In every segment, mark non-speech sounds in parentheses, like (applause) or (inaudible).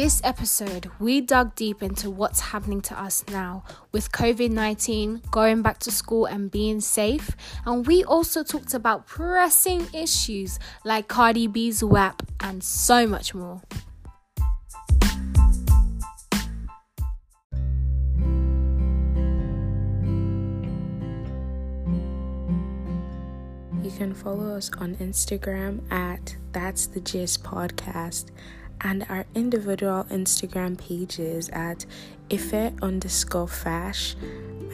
this episode, we dug deep into what's happening to us now with COVID 19, going back to school and being safe. And we also talked about pressing issues like Cardi B's WAP and so much more. You can follow us on Instagram at That's the Gist Podcast and our individual Instagram pages at Ife underscore Fash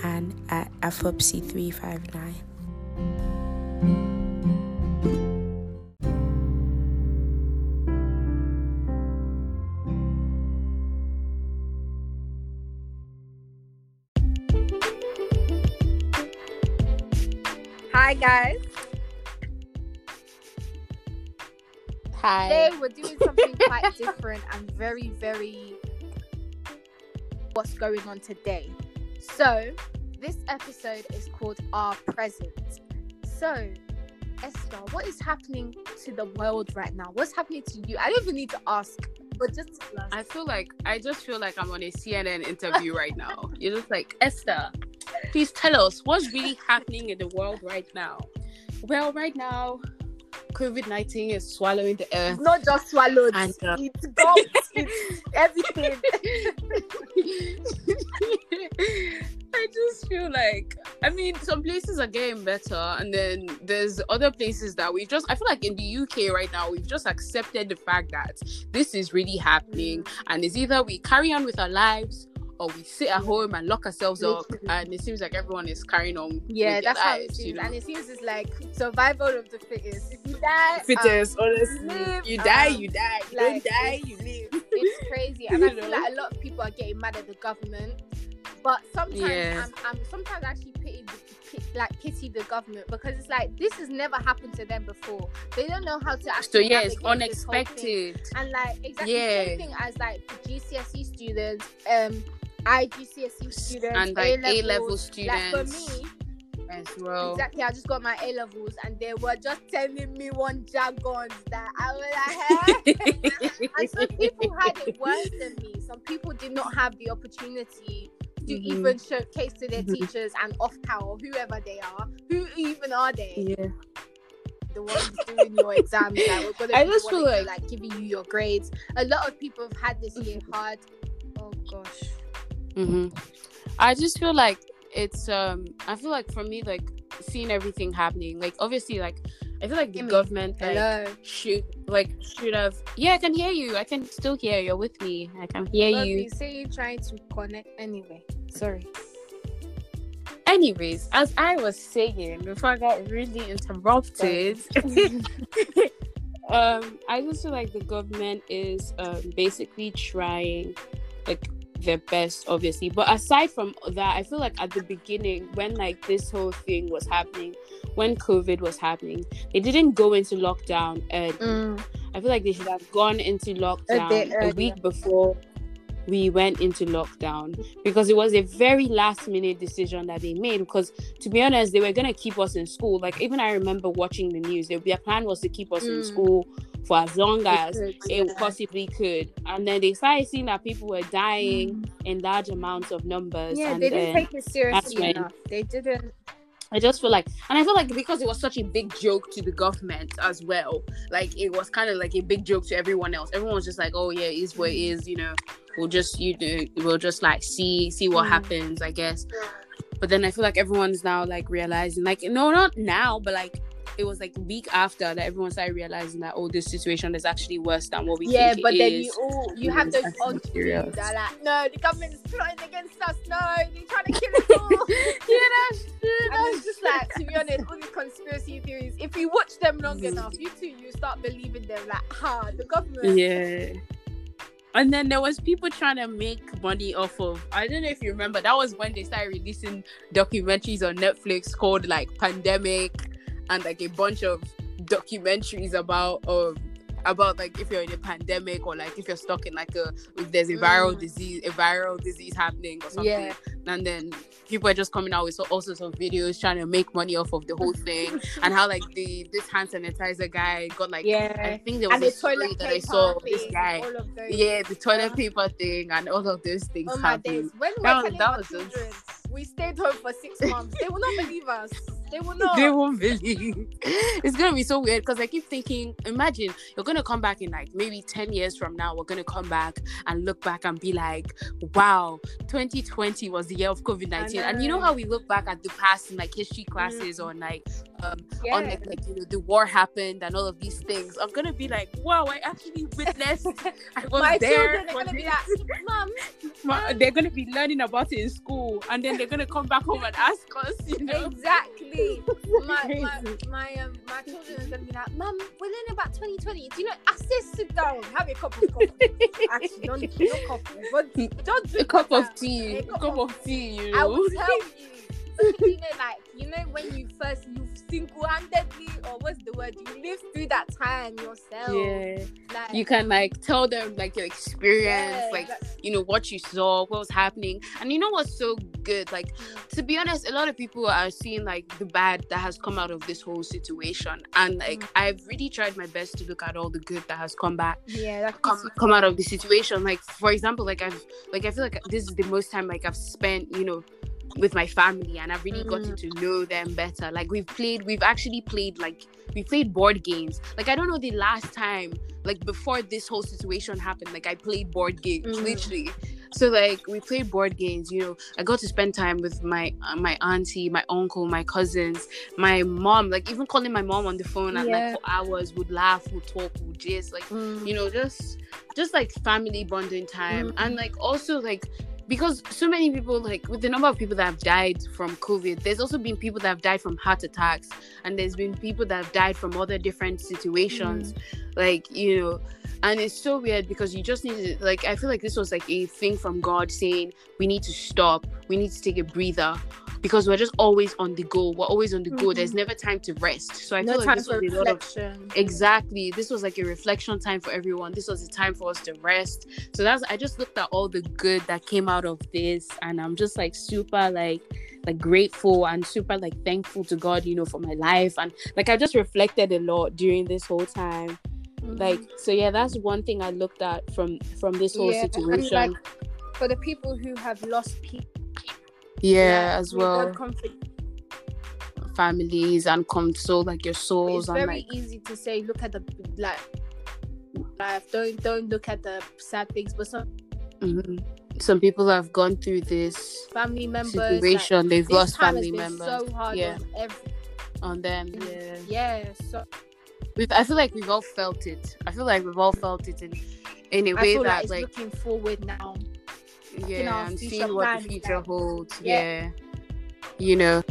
and at Afopsy359. Hi guys. Hi. Today we're doing something quite different and very, very what's going on today. So this episode is called Our Present. So Esther, what is happening to the world right now? What's happening to you? I don't even need to ask, but just. I feel like I just feel like I'm on a CNN interview right now. You're just like Esther, please tell us what's really happening in the world right now. Well, right now, COVID nineteen is swallowing the it's earth. not just swallowed. And, uh, it's gulped. it's (laughs) everything. I just feel like I mean some places are getting better and then there's other places that we've just I feel like in the UK right now we've just accepted the fact that this is really happening and it's either we carry on with our lives or we sit at home and lock ourselves up and it seems like everyone is carrying on Yeah, that's how it seems. you know? And it seems it's like survival of the fittest. If you die, um, Fittest, honestly. live, you die, um, you die. You like, don't die, you live. it's crazy (laughs) and i feel like a lot of people are getting mad at the government but sometimes Yeah. I'm, I'm sometimes I actually pity the, like pity the government because it's like this has never happened to them before they don't know how to So actually yeah, it's navigate this whole thing. unexpected. and like exactly Yeah. the same thing as like the GCSE students um IGCSE students And like A level students like for me as well. Exactly. I just got my A levels, and they were just telling me one jargons that I was like, "Huh?" (laughs) and some people had it worse than me. Some people did not have the opportunity to Mhm. even showcase to their teachers and off or whoever they are. Who even are they? yeah. The ones doing your exams. Like, I just feel like- like giving you your grades. A lot of people have had this year hard. Oh gosh. Hmm I just feel like it's um I feel like for me like seeing everything happening like obviously like I feel like the government like Hello. should like should have yeah I can hear you. I can still hear you're with me. I can hear Love you. you. Say you're trying to connect anyway. Sorry. anyways as I was saying before I got really interrupted (laughs) um I just feel like the government is um basically trying like their best obviously. But aside from that I feel like at the beginning when like this whole thing was happening when COVID was happening they didn't go into lockdown and Mm. I feel like they should have gone into lockdown bit a, week before we went into lockdown because it was a very last minute decision that they made because to be honest they were going to keep us in school like even i remember watching the news their, plan was to keep us in Mm. school for as long as could, it yeah. possibly could and then they started seeing that people were dying Mm. in large amounts of numbers Yeah, and they didn't take it seriously enough. They didn't. I just feel like, and I feel like because it was such a big joke to the government as well, like it was kind of like a big joke to everyone else. Everyone was just like, "Oh yeah, is what it is," you know. We'll just you know, we'll just like see see what Mm. happens, I guess. But then I feel like everyone's now like realizing, like no, not now, but like it was like week after that everyone started realizing that oh, this situation is actually worse than what we Yeah, think but it then is. you all you have is those odd serious. that are like, no, the government is plotting against us. No, they're trying to kill us all. (laughs) yeah, that's true. and it's just like, to be honest, all these conspiracy theories. If you watch them long Mhm. enough, you too, you start believing them. Like, ha, the government. Yeah. And then there was people trying to make money off of I don't know if you remember that was when they started releasing documentaries on Netflix called like Pandemic and like a bunch of documentaries about um about like if you're in a pandemic or like if you're stuck in like a if there's a viral Mm. disease a viral disease happening or something Yeah. and then people are just coming out with all sorts of videos trying to make money off of the whole thing (laughs) and how like the this hand sanitizer guy got like yeah. I think there was And a the story toilet that I saw thing, this guy all of those. yeah the toilet Yeah. paper thing and all of those things Oh my happening days. When we That were was- telling that our was just- children we stayed home for six months, they will not (laughs) believe us. They will (laughs) not. they won't believe. (laughs) It's gonna be so weird because I keep thinking, imagine you're gonna come back in like maybe 10 years from now, we're gonna come back and look back and be like, wow, 2020 was the year of COVID 19. And you know how we look back at the past in like history classes or like um yeah. on like, like you know the war happened and all of these things. I'm gonna be like, wow, I actually witnessed (laughs) I was my there. children are gonna be like, Mom, Ma- they're gonna be learning about it in school and then they're gonna come back home and ask us, you know. exactly. My my my um my children are gonna be like, Mom, we're learning about 2020. Do you know? I say sit down, have a cup of coffee. (laughs) Actually, don't no coffee, but don't a cup of tea, A a cup cup of of tea, you know? I will tell you. You know, like you know when you first you single-handedly or what's the word you live through that time yourself. Yeah, Like you can like tell them like your experience, yeah, like you know what you saw, what was happening, and you know what's so good. Like to be honest, a lot of people are seeing like the bad that has come out of this whole situation, and like Mm. I've really tried my best to look at all the good that has come back. yeah, that Come, keeps come out of the situation like for example like i've like i feel like this is the most time like i've spent you know with my family and i've really gotten Mm. to know them better like we've played we've actually played like we played board games like i don't know the last time like before this whole situation happened like i played board games Mm. literally so like we played board games you know i got to spend time with my uh, my auntie my uncle my cousins my mom like even calling my mom on the phone at Yeah. like for hours would laugh would talk would just like Mm. you know just just like family bonding time Mm. and like also like because so many people like with the number of people that have died from covid there's also been people that have died from heart attacks and there's been people that have died from other different situations mm. like you know and it's so weird because you just need to like i feel like this was like a thing from god saying we need to stop. We need to take a breather because we're just always on the go. We're always on the go. There's never time to rest. So i no feel like this was a lot of reflection. exactly. This was like a reflection time for everyone. This was a time for us to rest. So that's i just looked at all the good that came out of this and i'm just like super like like grateful and super like thankful to god you know for my life. And like i just reflected a lot during this whole time. Mhm. like so yeah that's one thing i looked at from from this whole Yeah, situation like, for the people who have lost people yeah as well. families and console like your souls it's and very like easy to say look at the like life don't don't look at the sad things but some mhm. some people have gone through this family members like, situation. They've lost family members so hard yeah. on every on them. Yeah. yeah so we've i feel like we've all felt it. I feel like we've all felt it in in a i way feel like that it's like looking forward now yeah our and future seeing what plans, the future like, holds yeah. yeah. You know.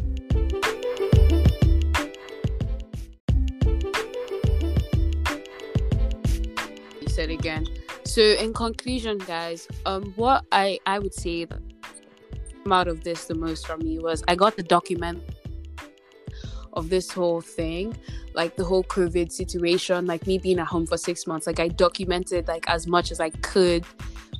You said again. So in conclusion guys um what i i would say that came out of this the most from me was i got the document of this whole thing like the whole covid situation like me being at home for six months like i documented like as much as i could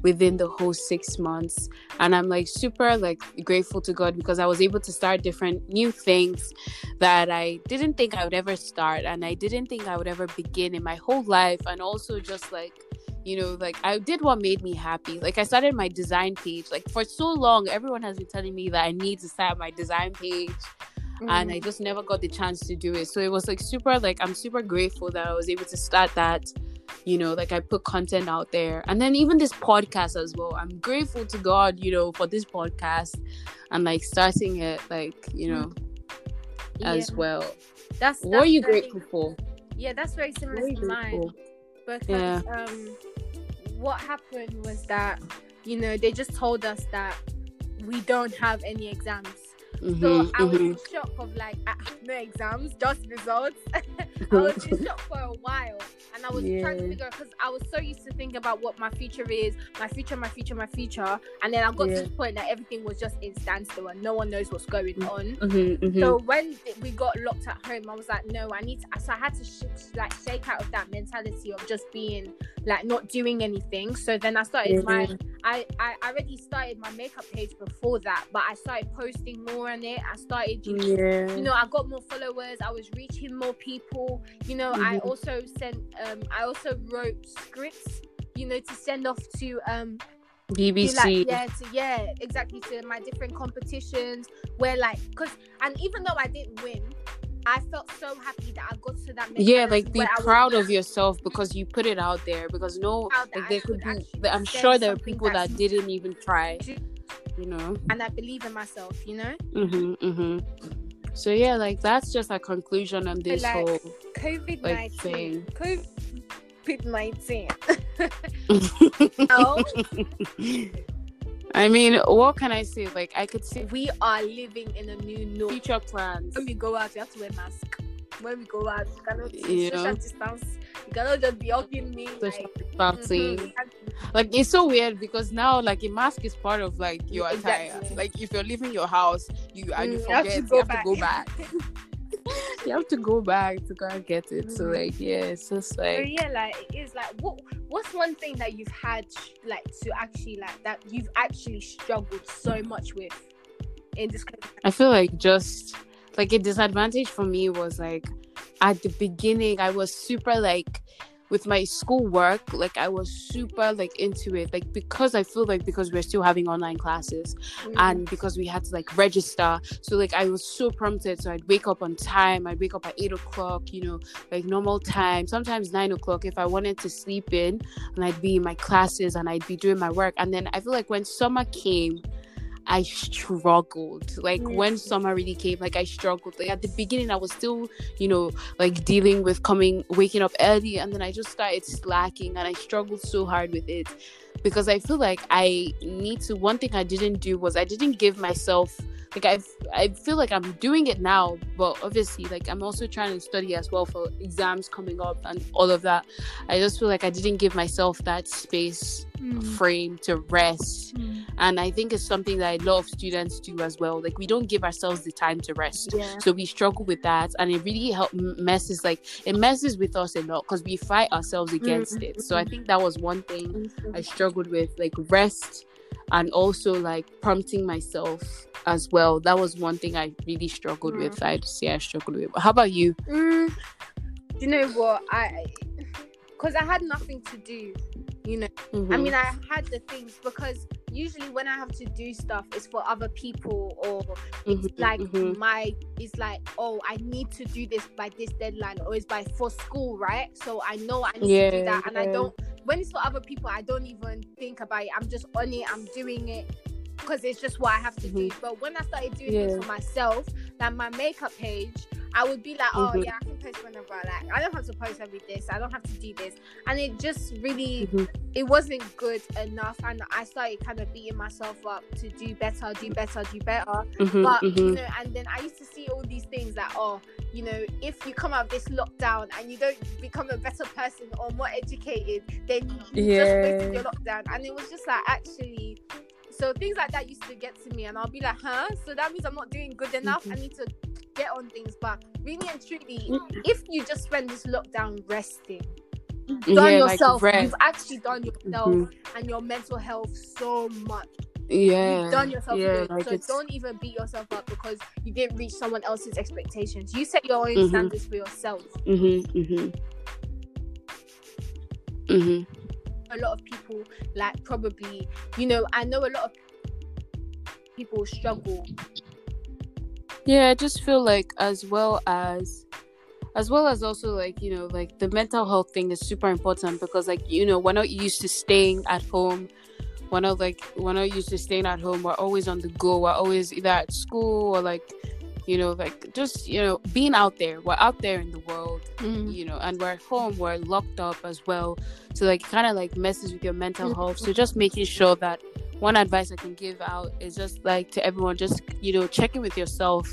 within the whole six months and i'm like super like grateful to god because i was able to start different new things that i didn't think i would ever start and i didn't think i would ever begin in my whole life and also just like you know like i did what made me happy like i started my design page like for so long everyone has been telling me that i need to start my design page and Mm. I just never got the chance to do it. So it was like super like I'm super grateful that I was able to start that. You know, like I put content out there. And then even this podcast as well. I'm grateful to God, you know, for this podcast and like starting it like, you know, as well. that's, What are you very- grateful for? yeah that's very similar to mine because Yeah. um what happened was that you know they just told us that we don't have any exams so Mhm, i was mhm. in shock of like ah, no exams just results (laughs) i was in shock for a while and I was trying to Yeah. figure because I was so used to thinking about what my future is, my future, my future, my future, and then I got Yeah. to the point that everything was just in standstill and no one knows what's going on. Mhm, mhm. So when we got locked at home, I was like, no, I need to. So I had to sh- like shake out of that mentality of just being like not doing anything. So then I started my. I, I already started my makeup page before that, but I started posting more on it. I started, you know, yeah. you know, I got more followers. I was reaching more people. You know, I Mhm. also sent. Um, I also wrote scripts. You know, to send off to um BBC. like yeah to yeah exactly to my different competitions where like because and even though I didn't win, I felt so happy that I got to that. yeah like be I proud of yourself because you put it out there because no like I there could could be i'm sure there are people that that's- didn't even try you know and I believe in myself. You know, mm-hmm, mm-hmm. so yeah like that's just a conclusion on this like, whole COVID nineteen. thing COVID nineteen. (laughs) (laughs) Oh. (laughs) i mean what can i say like i could say we are living in a new norm. future plans When we go out, we have to wear mask. When we go out, we cannot social distance. You cannot just be hugging me. social Like, distancing mhm. like it's so weird because now like a mask is part of like your attire Exactly. like if you're leaving your house you and you you have forget to you have to go back (laughs) you have to go back to go and get it. So Mhm. like yeah, it's just So like yeah, like it is like what what's one thing that you've had like to actually like that you've actually struggled so much with in this country? I feel like just like a disadvantage for me was like at the beginning I was super like with my school work like I was super like into it like because I feel like because we're still having online classes Mm. and because we had to like register. So like i was so prompted. So i'd wake up on time i'd wake up at eight o'clock you know like normal time sometimes nine o'clock if i wanted to sleep in and i'd be in my classes and i'd be doing my work. And then i feel like when summer came I struggled. Like Mm. when summer really came, like I struggled. Like at the beginning, I was still, you know, like dealing with coming, waking up early, and then I just started slacking, and I struggled so hard with it because I feel like I need to. One thing I didn't do was I didn't give myself like I I feel like I'm doing it now, but obviously like I'm also trying to study as well for exams coming up and all of that. I just feel like I didn't give myself that space Mm. frame to rest, and I think it's something that a lot of students do as well. Like we don't give ourselves the time to rest. Yeah. So we struggle with that, and it really help messes like it messes with us a lot because we fight ourselves against it. So I think that was one thing I struggled with, like rest, and also like prompting myself as well. That was one thing I really struggled with. I'd say I struggled with. How about you? Mm, you know what I? Because I had nothing to do. You know, I Mhm. mean, I had the things because usually when I have to do stuff, it's for other people or it's Mhm, like mhm. my it's like oh I need to do this by this deadline or it's by for school right so I know I need to do Yeah, that and I don't when it's for other people I don't even think about it. I'm just on it. I'm doing it because it's just what I have to mm-hmm. do. But when I started doing Yeah. for myself like my makeup page I would be like oh Mhm. yeah I can post whenever I like I don't have to post every day, this I don't have to do this and it just really Mhm. it wasn't good enough and I started kind of beating myself up to do better do better do better Mhm, but you mhm. know and then i used to see all these things that oh you know if you come out of this lockdown and you don't become a better person or more educated then you just wasted Yeah. your lockdown and it was just like actually so things like that used to get to me and i'll be like huh so that means i'm not doing good enough Mm-hmm. i need to get on things but really and truly if you just spend this lockdown resting done yeah, yourself rest. you've actually done yourself Mhm. and your mental health so much Yeah, You've done yourself yeah, good. like so it's don't even beat yourself up because you didn't reach someone else's expectations. You set your own Mhm. standards for yourself. mhm, mhm, mhm. A lot of people, like, probably, you know, I know a lot of people struggle. Yeah, I just feel like as well as as well as also like, you know, like the mental health thing is super important because like, you know, we're not used to staying at home. We're not like we're not used to staying at home. We're always on the go. We're always either at school or like you know, like just, you know, being out there. We're out there in the world, mm-hmm. you know, and we're at home, we're locked up as well. So like kind of like messes with your mental health. So just making sure that one advice I can give out is just like to everyone, just you know, checking with yourself,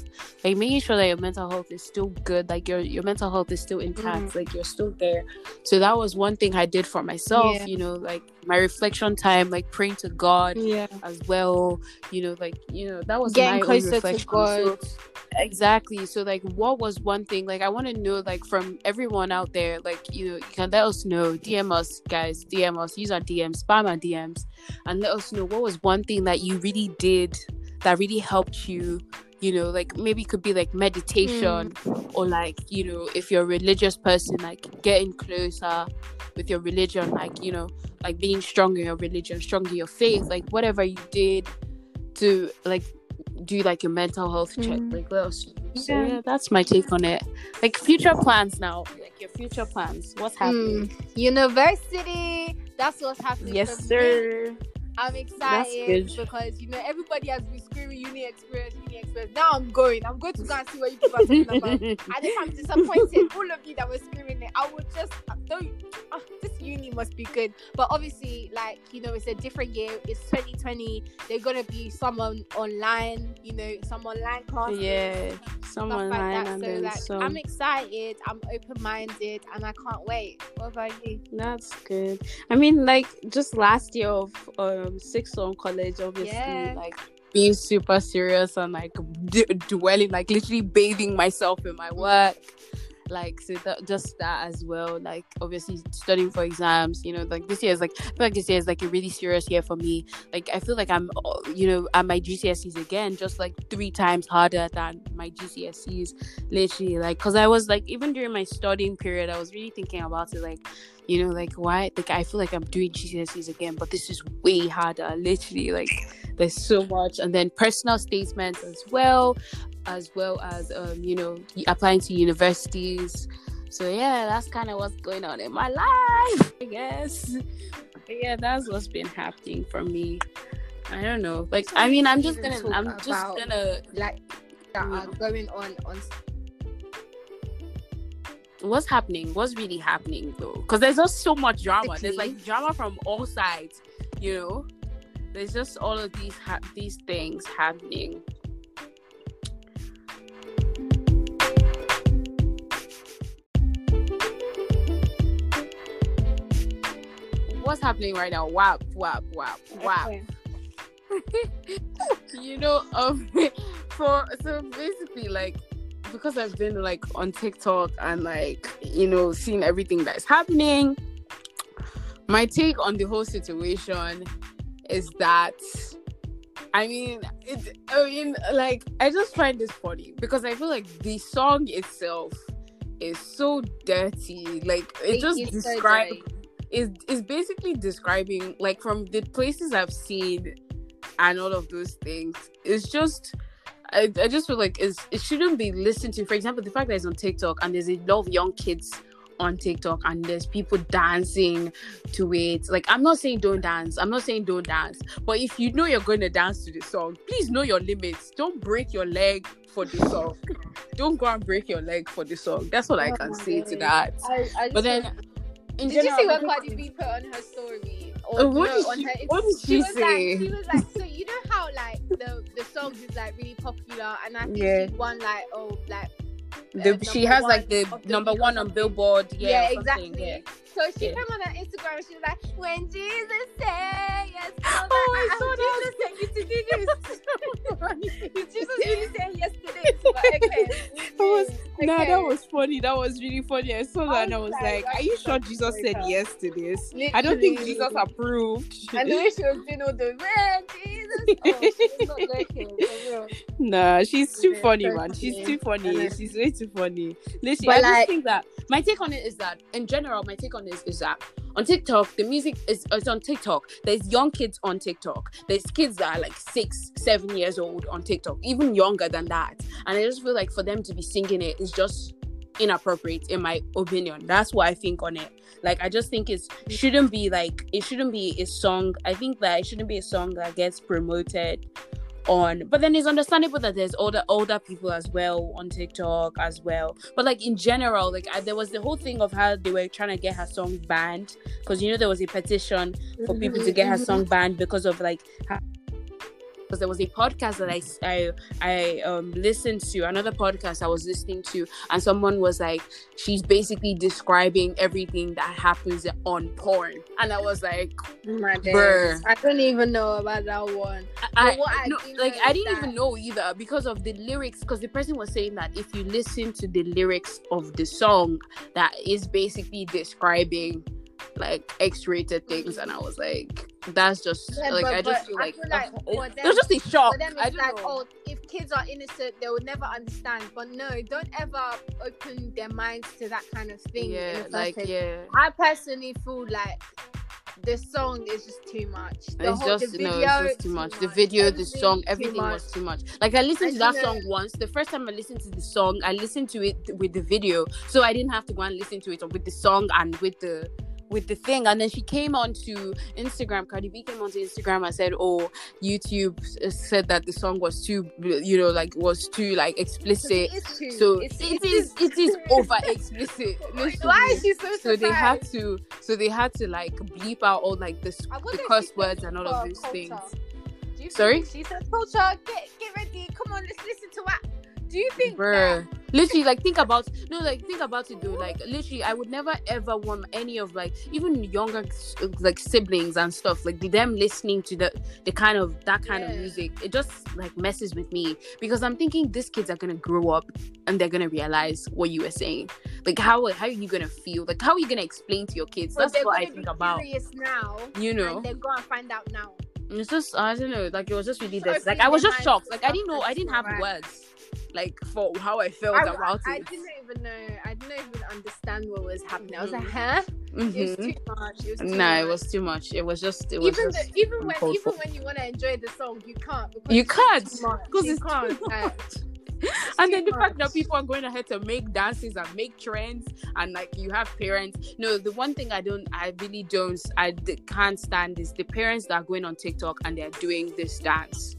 like making sure that your mental health is still good, like your your mental health is still intact, mm. like you're still there. So that was one thing I did for myself, yeah. you know, like my reflection time, like praying to God yeah. as well, you know, like you know, that was getting my closer to God. So, exactly so like what was one thing like i want to know like from everyone out there like you know you can let us know dm us guys dm us use our dms spam our dms and let us know what was one thing that you really did that really helped you you know like maybe it could be like meditation mm. or like you know if you're a religious person like getting closer with your religion like you know like being strong in your religion strong in your faith like whatever you did to like do like a mental health check. Mm. Like what else? So yeah. yeah. that's my take on it. Like future plans now. Like your future plans. What's happening? Mm. University. That's what's happening. Yes, sir. Me. I'm excited because you know everybody has been screaming uni experience, experience. Now I'm going. I'm going to go and see what you people are talking about. (laughs) and if I'm disappointed, all of you that were screaming it, I would just don't. Uh, this uni must be good. But obviously, like you know, it's a different year. It's 2020. They're gonna be someone online. You know, some online classes. Yeah, some online. Like so like, some... I'm excited. I'm open minded, and I can't wait. What about you? That's good. I mean, like just last year of. Um sixth form college, obviously, yeah. like being super serious and like d- dwelling, like literally bathing myself in my work. Like so that just that as well like obviously studying for exams you know like this year is like i feel like this year is like a really serious year for me. Like i feel like i'm uh, you know at my gcse's again just like three times harder than my gcse's literally like because i was like even during my studying period i was really thinking about it like you know like why like i feel like i'm doing gcse's again but this is way harder literally like there's so much and then personal statements as well as well as um, you know applying to universities. So yeah, that's kind of what's going on in my life, I guess. But yeah, that's what's been happening for me. I don't know. Like, so I mean, I'm just gonna, I'm just gonna like that are going on on. What's happening? What's really happening though? Because there's just so much drama. There's like drama from all sides. You know, there's just all of these ha- these things happening. what's happening right now? Wap, wap, wap, wap. (laughs) you know, um, (laughs) for so basically, like, because I've been like on TikTok and like, you know, seeing everything that's happening, my take on the whole situation is that I mean, it, I mean, like, I just find this funny because I feel like the song itself is so dirty. Like, it, it just describes is is basically describing like from the places I've seen and all of those things. It's just I, I just feel like it's, it shouldn't be listened to. For example, the fact that it's on TikTok and there's a lot of young kids on TikTok and there's people dancing to it. Like I'm not saying don't dance. I'm not saying don't dance. But if you know you're going to dance to the song, please know your limits. Don't break your leg for the song. don't go and break your leg for the song. That's what oh I can say to that. I, I but then in did general, you see what Cardi B put on her story? Or, oh, what, no, on her, what did she, she was say? Like, she was like, so you know how like the the songs is like really popular, and I think yeah. she won like oh like the, uh, she has like the number one on Billboard. Yeah, yeah exactly. Yeah. So she yeah. came on her Instagram and she was like, "When Jesus said yes." Oh, like, I saw that. Jesus you to do this. (laughs) Jesus (laughs) really said yes to this. But (laughs) okay. that was okay. nah, that was funny. That was really funny. I saw that I and I was like, "Are you sure Jesus said yes to this?" I don't think Jesus approved. And the way she was doing all the when Jesus. Oh, she's not Nah, she's too funny, man. She's too funny. She's way too funny. Listen, but I like, just think that my take on it is that in general, my take on this is that on TikTok, the music is it's on TikTok. There's young kids on TikTok. There's kids that are like six, seven years old on TikTok, even younger than that. And I just feel like for them to be singing it is just inappropriate in my opinion. That's what I think on it. Like I just think it shouldn't be like it shouldn't be a song. I think that it shouldn't be a song that gets promoted on but then it's understandable that there's older older people as well on tiktok as well but like in general like I, there was the whole thing of how they were trying to get her song banned because you know there was a petition for people to get her song banned because of like how because there was a podcast that I I, I um, listened to another podcast I was listening to, and someone was like, she's basically describing everything that happens on porn, and I was like, My days. I don't even know about that one. I, what I no, like I didn't that- even know either because of the lyrics. Because the person was saying that if you listen to the lyrics of the song, that is basically describing like X-rated things, and I was like, that's just Yeah, like but- I just feel I like, feel like ugh, them- it was just a shock. Them, I don't like, know. oh, if kids are innocent, they would never understand. But no, don't ever open their minds to that kind of thing. yeah, like yeah. I personally feel like the song is just too much. The it's whole, just the no, it's just too much. The video, the song, everything much. was too much. Like I listened And to that know- song once. The first time I listened to the song, I listened to it with the video, so I didn't have to go and listen to it with the song and with the with the thing. And then she came onto Instagram. Cardi B came onto Instagram and said, "Oh, YouTube uh, said that the song was too, you know, like was too like explicit." Too. So it's, it is it is (laughs) over explicit. Why is she so so they had to so they had to like bleep out all like the, the curse words and all of those culture. things Sorry? She said, "Culture, get get ready. Come on, let's listen to what." Do you think Bruh. Literally, like think about no, like think about it though. Like literally, I would never ever want any of like even younger like siblings and stuff like them listening to the the kind of that kind of music. It just like messes with me because I'm thinking these kids are gonna grow up and they're gonna realize what you were saying. Like how how are you gonna feel? Like how are you gonna explain to your kids? But That's what I think about. Now, You know. and they're gonna find out now. It's just I don't know, like it was just really Just this. Like I was just shocked. Like I didn't know I didn't have alright. words like for how I felt I, about I, I didn't even know. I didn't even understand what was happening. I was like, Mhm. huh? It was too much. It was too No, much. it was too much. It was just it was even just the, even when even for. when you want to enjoy the song, you can't. Because You can't, much. 'cause You it's too can't. much. like, (laughs) and then too the fact that people are going ahead to make dances and make trends and like you have parents no the one thing i don't i really don't i d- can't stand is the parents that are going on tiktok and they're doing this dance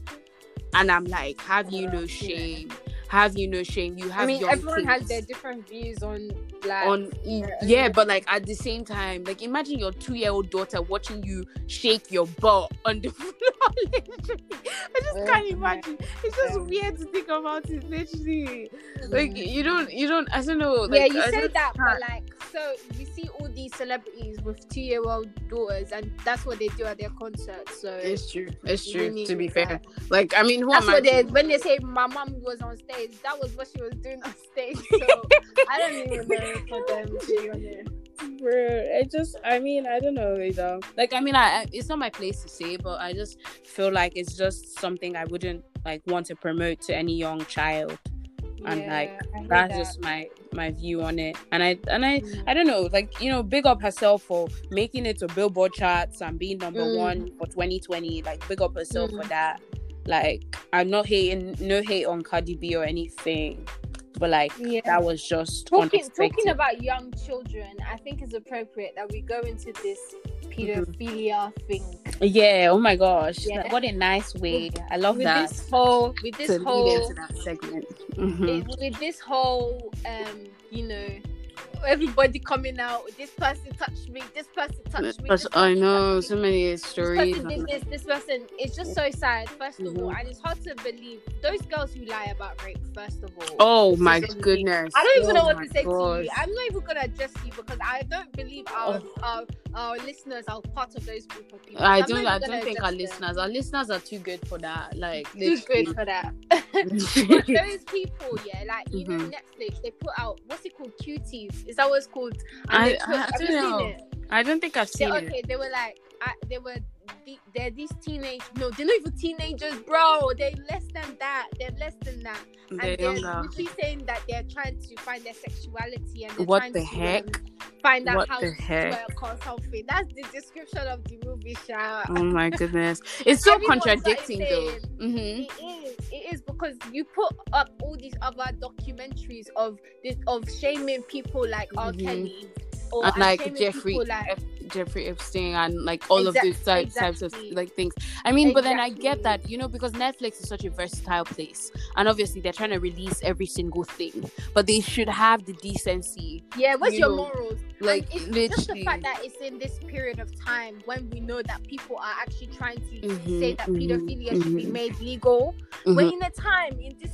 and i'm like have you no shame have you no shame you have I mean, everyone has their different views on like on yeah, yeah but like at the same time like imagine your two-year-old daughter watching you shake your butt on the (laughs) floor literally. i just Yeah. can't imagine it's just Yeah. weird to think about it literally like you don't you don't i don't know like, Mm. yeah, you I say that, but like, so we see all these celebrities with two-year-old daughters, and that's what they do at their concerts. So it's true it's true need to be that. fair like i mean who that's what they when they say my mom was on stage. That was what she was doing on stage. So (laughs) I don't even know for them to be honest. Bro, I just, I mean, I don't know either. Like, I mean, I, I, it's not my place to say, but I just feel like it's just something I wouldn't like want to promote to any young child. And, like, That's that. just my my view on it. And I and I Mm. I don't know, like you know, big up herself for making it to Billboard charts and being number Mm. one for 2020. Like, big up herself Mm. for that. Like, I'm not hating, no hate on Cardi B or anything, but like Yeah. that was just talking talking about young children, I think it's appropriate that we go into this pedophilia thing Yeah, oh my gosh. Yeah. What a nice way. (laughs) I love with that. this whole with this whole segment. Mhm. with this whole um you know everybody coming out this person touched me this person touched me this I know so many this stories. person did this, this person. It's just so sad, first of all, Mhm. and it's hard to believe those girls who lie about rape. First of all, Oh my goodness. I don't even Oh know what to say to you. I'm not even gonna address you because I don't believe our Oh. our, our listeners are part of those group of people. I I'm not don't. I don't think our them. listeners. Our listeners are too good for that. Like too good for that. (laughs) (laughs) those people, yeah, like you know, Mhm. Netflix, they put out what's it called, cuties? Is that what it's called? I- they took- I- I don't know. I don't think I've They, seen it. okay, they were like, I, they were, the, they're these teenage, no, they're not even teenagers, bro. They're less than that. They're less than that. They're and they're literally saying that they're trying to find their sexuality and they're What trying the to, heck? um, find out What how the to heck? work or something. That's the description of the movie, Sha. Oh my goodness. (laughs) It's so contradicting though. saying, hmm It is. It is because you put up all these other documentaries of this of shaming people like R. Mhm. Kelly or And like Jeffrey, like F- Jeffrey Epstein and like all of Exact- these types, types of like things. I mean, but then I get that, you know, because Netflix is such a versatile place, and obviously they're trying to release every single thing, but they should have the decency, Yeah, what's you your know, morals? like and it's just the fact that it's in this period of time when we know that people are actually trying to Mhm, say that mhm, pedophilia should be mhm. made legal. Mhm. We're in a time in this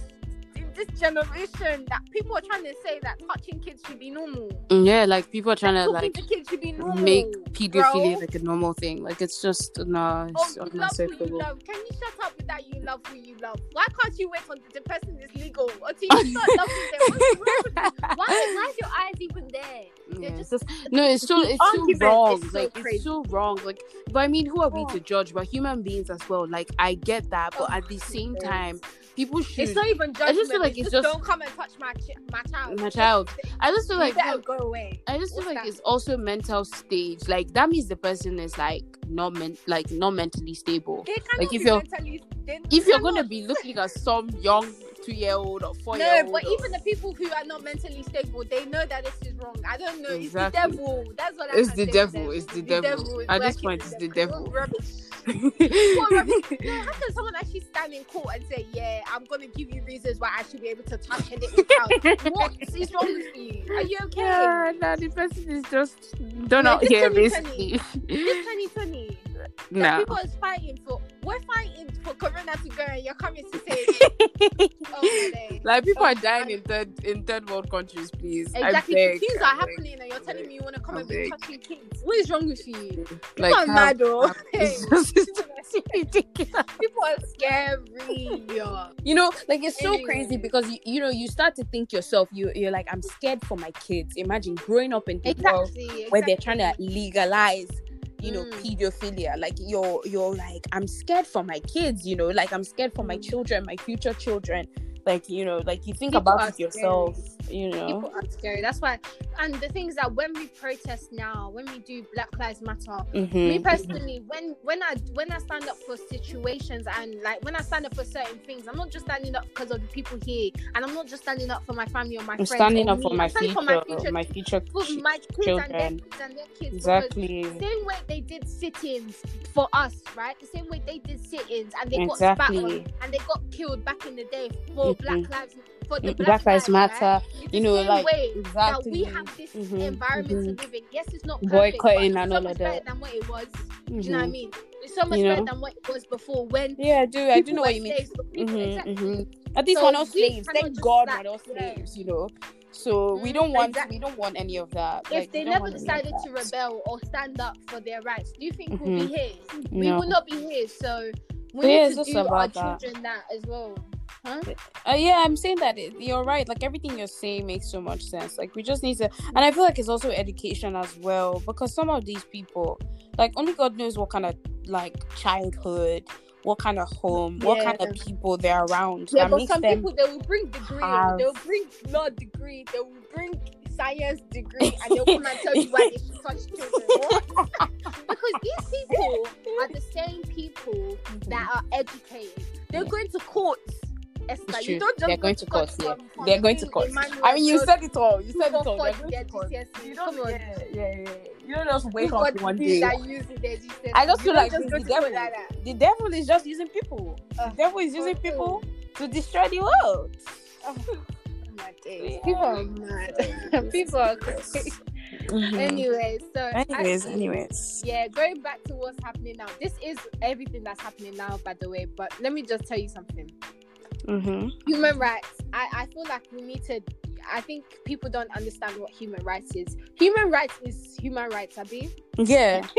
this generation that people are trying to say that touching kids should be normal. Mm, Yeah, like people are trying to like to kids should be normal. make pedophilia bro. like a normal thing. Like it's just no, Oh, it's you love who you love. Can you shut up with that? You love who you love. Why can't you wait until the person is legal until you start (laughs) loving them? What's with you? Why, why is your eyes even there? Yeah, just- just- no, it's so it's so wrong. so like crazy. it's so wrong. Like, but I mean, who are we Oh. to judge? But human beings as well. Like, I get that, but Oh, at the same yes. time, people should. It's not even judgment. just feel like it's just- don't come and touch my ch- my child. My child. I just feel like better go away. I just feel What's like that? it's also mental stage. Like that means the person is like not men- like not mentally stable. Like, if you're- mentally. If you're gonna be looking at some young two year old or four year old. No, but even the people who are not mentally stable, they know that this is wrong. I don't know. It's the devil. That's what I It's the devil, it's the devil. is At this point, it's the them. devil. Rubbish. What rubbish? No, how can someone actually stand in court and say, "Yeah, I'm gonna give you reasons why I should be able to touch a little child"? what is wrong with you? Are you okay? yeah, no, the person is just don't know this here 2020. basically. This 2020, that no. people is fighting for. We're fighting for Corona to go, and you're coming to say, (laughs) "Oh. Like people Oh, are dying I- in third in third world countries, please. Exactly. Beg, Things are happening, and you're telling me you want to come and be touching kids. What is wrong with you? Like, People are mad, though. how- (laughs) Hey, it's just it's ridiculous. people are scary. You know, like it's so Anyway. crazy because you, you know you start to think yourself. You you're like I'm scared for my kids. Imagine growing up in the world Exactly. where they're trying to legalize you know Mm. pedophilia like you're you're like i'm scared for my kids you know like i'm scared for my Mm. children my future children like you know like you think People about it yourself you know People are scary. That's why. And the thing is that when we protest now, when we do Black Lives Matter, Mhm, me mhm. personally, when when I when I stand up for situations and like when I stand up for certain things, I'm not just standing up because of the people here, and I'm not just standing up for my family or my i'm friends. standing up for my I'm standing future, for my future, my future for my kids and their kids and their kids. exactly same way they did sit-ins for us, right? The same way they did sit-ins and they got spat Exactly. on and they got killed back in the day for Mhm. Black Lives for the Black, lives matter you know, like, exactly we have this Mhm, environment to live in. Yes, it's not perfect, Boycotting and all of better that. than what it was. Do you know what I Mhm. mean? It's so much You better than what it was before when yeah i do i do know what you mean slaves, but people- Mhm, exactly. mhm. At least So we're not slaves. Thank God we're not slaves. You know, so we don't want exactly. we don't want any of that. If Like, they never want any of decided to rebel or stand up for their rights, do you think we'll be here? We No. will not be here. So we Yeah, need it's to do our that. children that as well. Huh? Uh, yeah, I'm saying that it, you're right. Like everything you're saying makes so much sense. Like we just need to, and I feel like it's also education as well because some of these people, like only God knows what kind of like childhood, what kind of home, what kind of people they're around. Yeah, but some people they will bring degree, have- they'll bring law degree, they will bring science degree, (laughs) and they'll come and tell you why they should touch children. (laughs) Because these people are the same people that are educated. They're Yeah. going to courts. Esther. It's You don't just They're going to court court, yeah. They're going to court. I mean, you said it all. You said it all. They're going to court. You don't, Come on. yeah, yeah, yeah. You don't just wake up one day. I just feel like the devil. The devil is just using people. The devil is using people to destroy the world. Oh my days. People are mad. (laughs) People are crazy. Mm-hmm. Anyway, so anyways, actually, anyways. yeah, going back to what's happening now. This is everything that's happening now, by the way. But let me just tell you something. Mm-hmm. Human rights. I, I feel like we need to. I think people don't understand what human rights is. Human rights is human rights, Abi. Yeah. (laughs)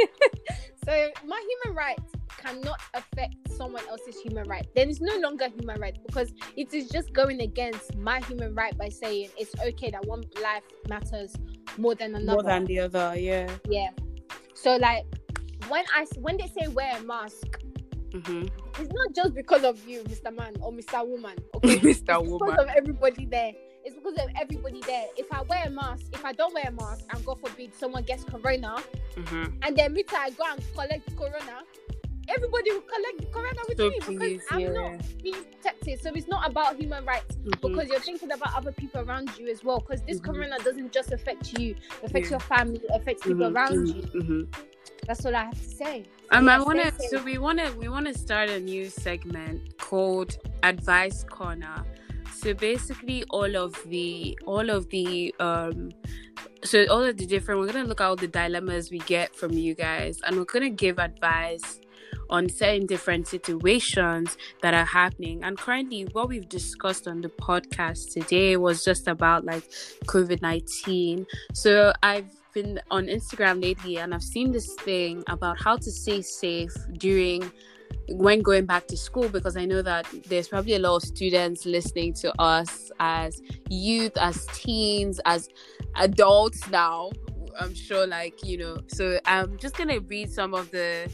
So my human rights cannot affect someone else's human right. Then it's no longer human right because it is just going against my human right by saying it's okay that one life matters more than another. More than the other, yeah. yeah. So like when I when they say wear a mask, Mm-hmm. It's not just because of you, Mr. Man or Mr. Woman. (laughs) Okay, Mr. It's because Woman. of everybody there. It's because of everybody there. If I wear a mask, if I don't wear a mask, and God forbid someone gets corona, Mm-hmm. and then me too, I go and collect corona, everybody will collect the corona with So me because please, I'm yeah. not being protected. So it's not about human rights Mhm. because you're thinking about other people around you as well. Because this Mhm. corona doesn't just affect you, it affects Yeah. your family, it affects people Mhm, around mhm, you. That's all I have to say. Um, Yeah, I want to. So we want to. We want to start a new segment called Advice Corner. So basically, all of the, all of the, um, so all of the different. We're gonna look at all the dilemmas we get from you guys, and we're gonna give advice on certain different situations that are happening. And currently, what we've discussed on the podcast today was just about like COVID nineteen. So I've been on Instagram lately and I've seen this thing about how to stay safe during when going back to school because I know that there's probably a lot of students listening to us as youth, as teens, as adults now. I'm sure like, you know, so I'm just going to read some of the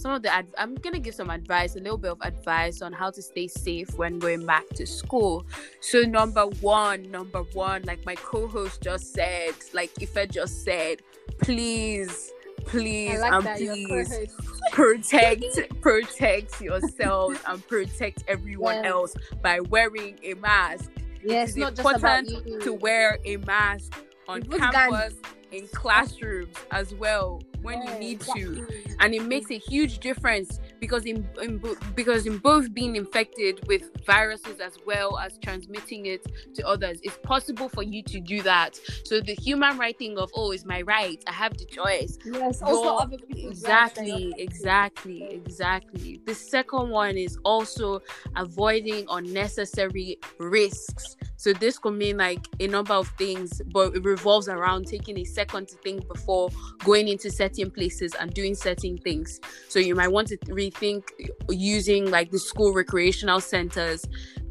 some of the ad- I'm to give some advice, a little bit of advice on how to stay safe when going back to school. So number 1, number 1 like my co-host just said, like Ife just said, please please like and please (laughs) protect protect yourselves and protect everyone Yes. else by wearing a mask Yeah, it's not just about important you. to wear a mask on campus in classrooms as well when you need to. and it makes a huge difference because in, in bo- because in both being infected with viruses as well as transmitting it to others it's possible for you to do that. So the human right thing of oh it's my right. I have the choice. Yes, also your- other exactly exactly exactly. The second one is also avoiding unnecessary risks so this could mean like a number of things but it revolves around taking a second to think before going into certain places and doing certain things. So you might want to rethink using like the school recreational centers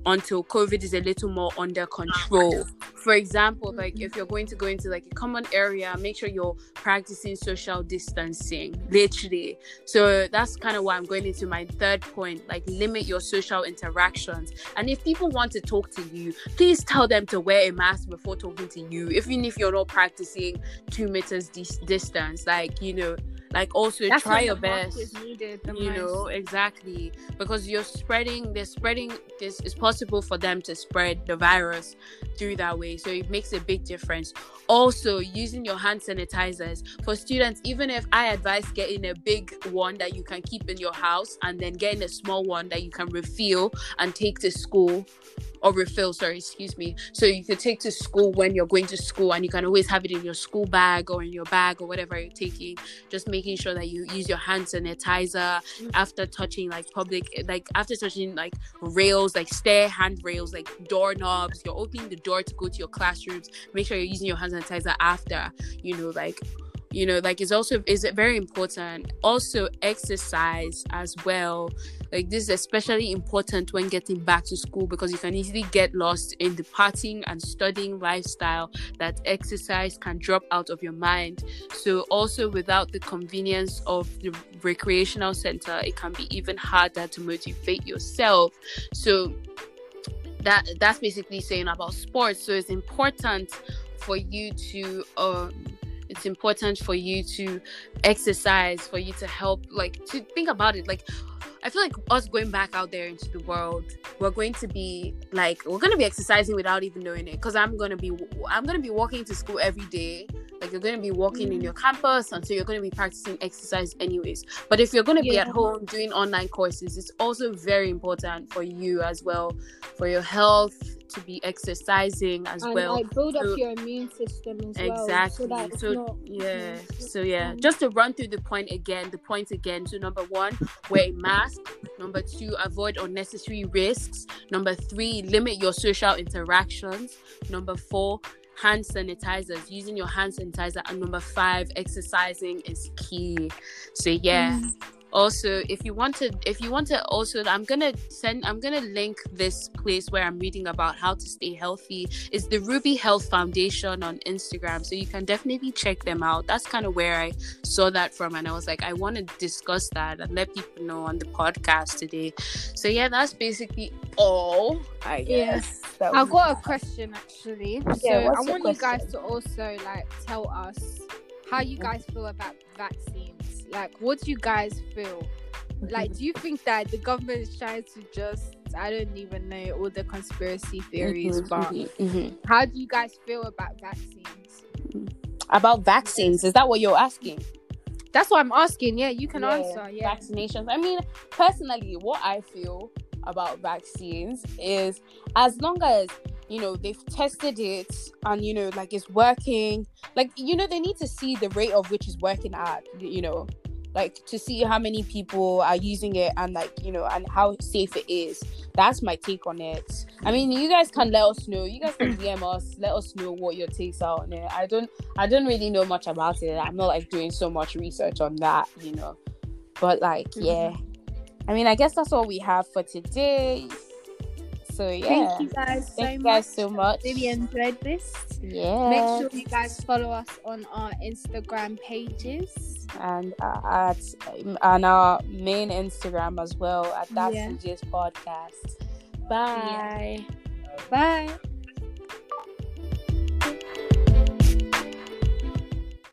until covid is a little more under control. For example like if you're going to go into like a common area make sure you're practicing social distancing literally. So that's kind of why i'm going into my third point like limit your social interactions. And if people want to talk to you please tell them to wear a mask before talking to you even if you're not practicing two meters dis- distance like you know like also That's try your best. needed you know exactly. Because you're spreading they're spreading this it's possible for them to spread the virus through that way. So it makes a big difference. Also using your hand sanitizers. For students even if i advise getting a big one that you can keep in your house and then getting a small one that you can refill and take to school or refill sorry excuse me. So you could take to school when you're going to school and you can always have it in your school bag or in your bag or whatever you're taking. Just making sure that you use your hand sanitizer mm. after touching like public like after touching like rails like stair handrails like doorknobs. You're opening the door to go to your classrooms. Make sure you're using your hand sanitizer after you know like you know like it's also is it very important. Also exercise as well like this is especially important when getting back to school because you can easily get lost in the partying and studying lifestyle that exercise can drop out of your mind. So also without the convenience of the recreational center it can be even harder to motivate yourself. So that that's basically saying about sports. So it's important for you to um it's important for you to exercise for you to help like to think about it. Like I feel like us going back out there into the world, we're going to be like we're going to be exercising without even knowing it. Because I'm going to be I'm going to be walking to school every day. Like you're going to be walking in mm. your campus, and so you're going to be practicing exercise anyways. But if you're going to be at home doing online courses, it's also very important for you as well, for your health to be exercising as and well. like build up your immune system as well. Exactly. So, So, not, yeah. yeah. So yeah, um just to run through the point again, the points again. So number one, wear a mask. Number two, avoid unnecessary risks. Number three, limit your social interactions. Number four, hand sanitizers. Using your hand sanitizer. And number five, exercising is key. So yeah. Mm. Also, if you want to, if you want to, also, I'm gonna send, I'm gonna link this place where I'm reading about how to stay healthy. It's the Ruby Health Foundation on Instagram, so you can definitely check them out. That's kind of where I saw that from, and I was like, I want to discuss that and let people know on the podcast today. So yeah, that's basically all. I guess. That I've got a question actually. So Yeah, I what's your want you guys to also like tell us how you guys feel about vaccines. Like, what do you guys feel? like, do you think that the government is trying to just, I don't even know all the conspiracy theories, Mhm, but mhm, mhm. how do you guys feel about vaccines? About vaccines, is that what you're asking? That's what I'm asking. Yeah, you can Yeah, answer. Yeah. vaccinations. I mean, personally, what I feel about vaccines is as long as you know they've tested it and you know like it's working, like you know they need to see the rate of which is working at, you know, like to see how many people are using it and like you know and how safe it is. That's my take on it. I mean, you guys can let us know. You guys can (clears throat) DM us, let us know what your takes are on it. I don't I don't really know much about it. I'm not like doing so much research on that, you know. But like, Mm-hmm. yeah. I mean, I guess that's all we have for today. So yeah. Thank you guys so Thank you much. guys so much. Really enjoyed this. Yeah. Make sure you guys follow us on our Instagram pages. and uh, at on our main Instagram as well at That's Yeah. Gist Podcast. Bye. Bye.